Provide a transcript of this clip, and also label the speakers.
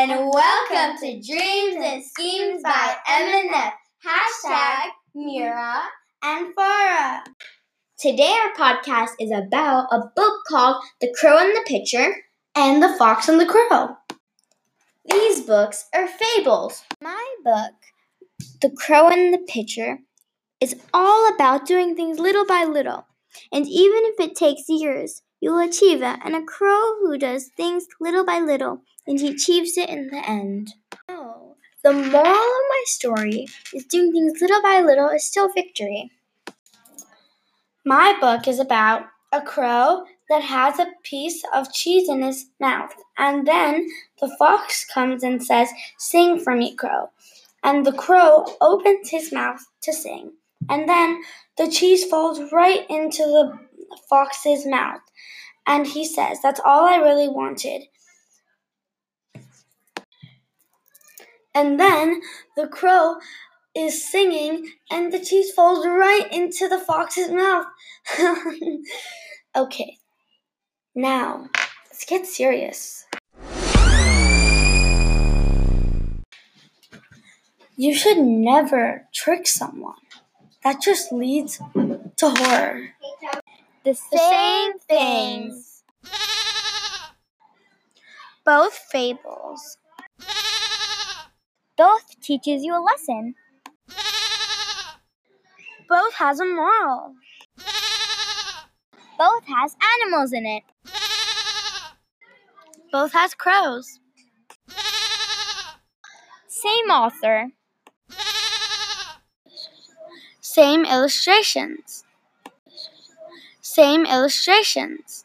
Speaker 1: and welcome to Dreams and Schemes by M&F. Hashtag Mira and Farah. Today our podcast is about a book called The Crow and the Pitcher
Speaker 2: and The Fox and the Crow.
Speaker 1: These books are fables. My book, The Crow and the Pitcher, is all about doing things little by little. And even if it takes years, you will achieve it. And a crow who does things little by little, and he achieves it in the end. Oh, the moral of my story is doing things little by little is still victory.
Speaker 2: My book is about a crow that has a piece of cheese in his mouth. And then the fox comes and says, Sing for me, crow. And the crow opens his mouth to sing. And then the cheese falls right into the fox's mouth. And he says, That's all I really wanted. And then the crow is singing, and the cheese falls right into the fox's mouth. okay, now let's get serious. You should never trick someone. That just leads to horror.
Speaker 1: The same things. Both fables. Both teaches you a lesson. Both has a moral. Both has animals in it.
Speaker 2: Both has crows.
Speaker 1: Same author.
Speaker 2: Same illustrations. Same illustrations.